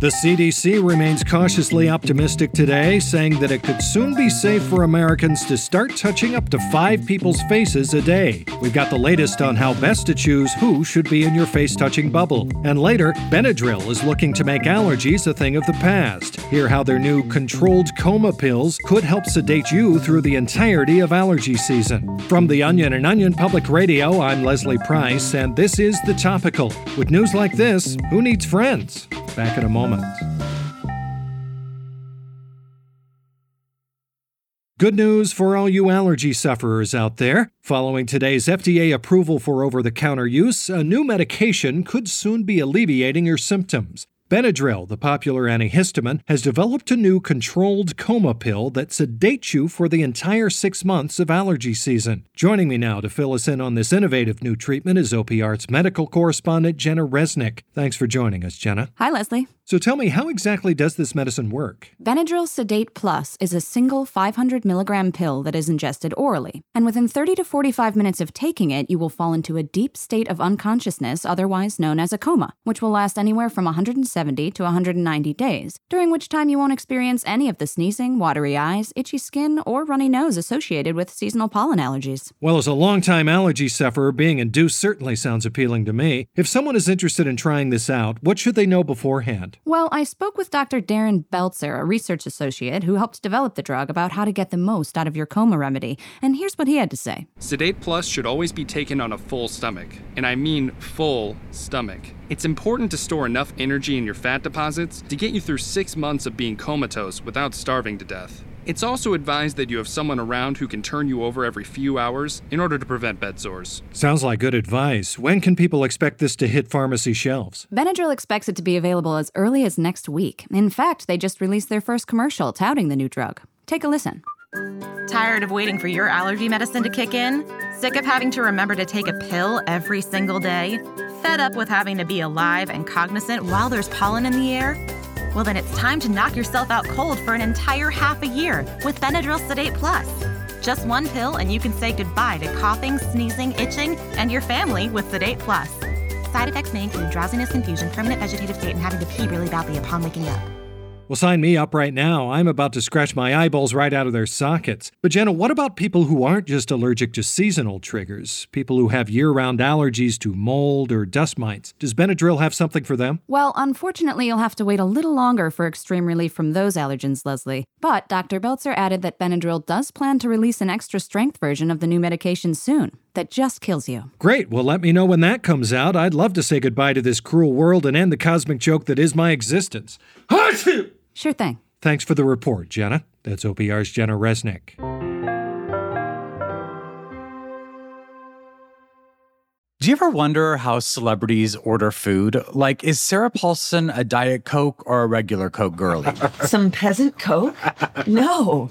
The CDC remains cautiously optimistic today, saying that it could soon be safe for Americans to start touching up to five people's faces a day. We've got the latest on how best to choose who should be in your face touching bubble. And later, Benadryl is looking to make allergies a thing of the past. Hear how their new controlled coma pills could help sedate you through the entirety of allergy season. From The Onion and Onion Public Radio, I'm Leslie Price, and this is The Topical. With news like this, who needs friends? Back in a moment. Good news for all you allergy sufferers out there. Following today's FDA approval for over the counter use, a new medication could soon be alleviating your symptoms. Benadryl, the popular antihistamine, has developed a new controlled coma pill that sedates you for the entire six months of allergy season. Joining me now to fill us in on this innovative new treatment is OPR's medical correspondent Jenna Resnick. Thanks for joining us, Jenna. Hi, Leslie. So tell me, how exactly does this medicine work? Benadryl Sedate Plus is a single 500 milligram pill that is ingested orally. And within 30 to 45 minutes of taking it, you will fall into a deep state of unconsciousness, otherwise known as a coma, which will last anywhere from 170 to 190 days, during which time you won't experience any of the sneezing, watery eyes, itchy skin, or runny nose associated with seasonal pollen allergies. Well, as a longtime allergy sufferer, being induced certainly sounds appealing to me. If someone is interested in trying this out, what should they know beforehand? Well, I spoke with Dr. Darren Belzer, a research associate who helped develop the drug, about how to get the most out of your coma remedy, and here's what he had to say. Sedate Plus should always be taken on a full stomach, and I mean full stomach. It's important to store enough energy in your fat deposits to get you through six months of being comatose without starving to death. It's also advised that you have someone around who can turn you over every few hours in order to prevent bed sores. Sounds like good advice. When can people expect this to hit pharmacy shelves? Benadryl expects it to be available as early as next week. In fact, they just released their first commercial touting the new drug. Take a listen. Tired of waiting for your allergy medicine to kick in? Sick of having to remember to take a pill every single day? Fed up with having to be alive and cognizant while there's pollen in the air? Well, then it's time to knock yourself out cold for an entire half a year with Benadryl Sedate Plus. Just one pill, and you can say goodbye to coughing, sneezing, itching, and your family with Sedate Plus. Side effects may include drowsiness, confusion, permanent vegetative state, and having to pee really badly upon waking up. Well, sign me up right now. I'm about to scratch my eyeballs right out of their sockets. But, Jenna, what about people who aren't just allergic to seasonal triggers? People who have year round allergies to mold or dust mites. Does Benadryl have something for them? Well, unfortunately, you'll have to wait a little longer for extreme relief from those allergens, Leslie. But Dr. Belzer added that Benadryl does plan to release an extra strength version of the new medication soon that just kills you. Great. Well, let me know when that comes out. I'd love to say goodbye to this cruel world and end the cosmic joke that is my existence. Sure thing. Thanks for the report, Jenna. That's OPR's Jenna Resnick. Do you ever wonder how celebrities order food? Like, is Sarah Paulson a Diet Coke or a regular Coke girlie? Some peasant Coke? No.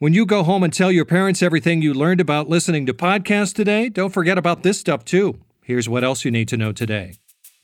When you go home and tell your parents everything you learned about listening to podcasts today, don't forget about this stuff too. Here's what else you need to know today.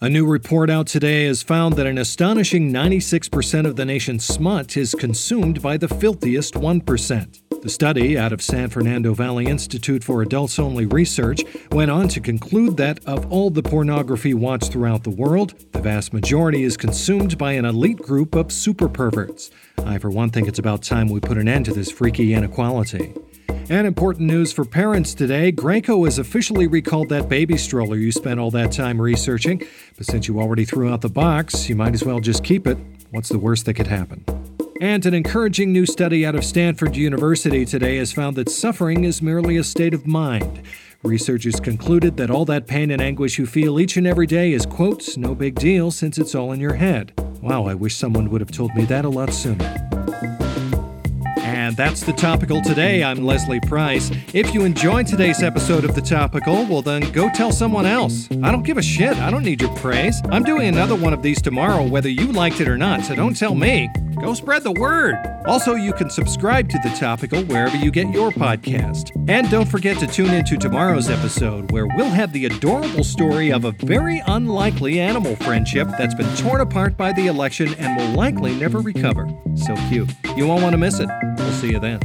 A new report out today has found that an astonishing 96% of the nation's smut is consumed by the filthiest 1%. The study out of San Fernando Valley Institute for Adults Only Research went on to conclude that of all the pornography watched throughout the world, the vast majority is consumed by an elite group of super perverts. I, for one, think it's about time we put an end to this freaky inequality. And important news for parents today Graco has officially recalled that baby stroller you spent all that time researching. But since you already threw out the box, you might as well just keep it. What's the worst that could happen? And an encouraging new study out of Stanford University today has found that suffering is merely a state of mind. Researchers concluded that all that pain and anguish you feel each and every day is, quote, no big deal since it's all in your head. Wow, I wish someone would have told me that a lot sooner. And that's the topical today. I'm Leslie Price. If you enjoyed today's episode of The Topical, well, then go tell someone else. I don't give a shit. I don't need your praise. I'm doing another one of these tomorrow, whether you liked it or not, so don't tell me. Go spread the word. Also, you can subscribe to The Topical wherever you get your podcast. And don't forget to tune into tomorrow's episode, where we'll have the adorable story of a very unlikely animal friendship that's been torn apart by the election and will likely never recover. So cute. You won't want to miss it. See you then.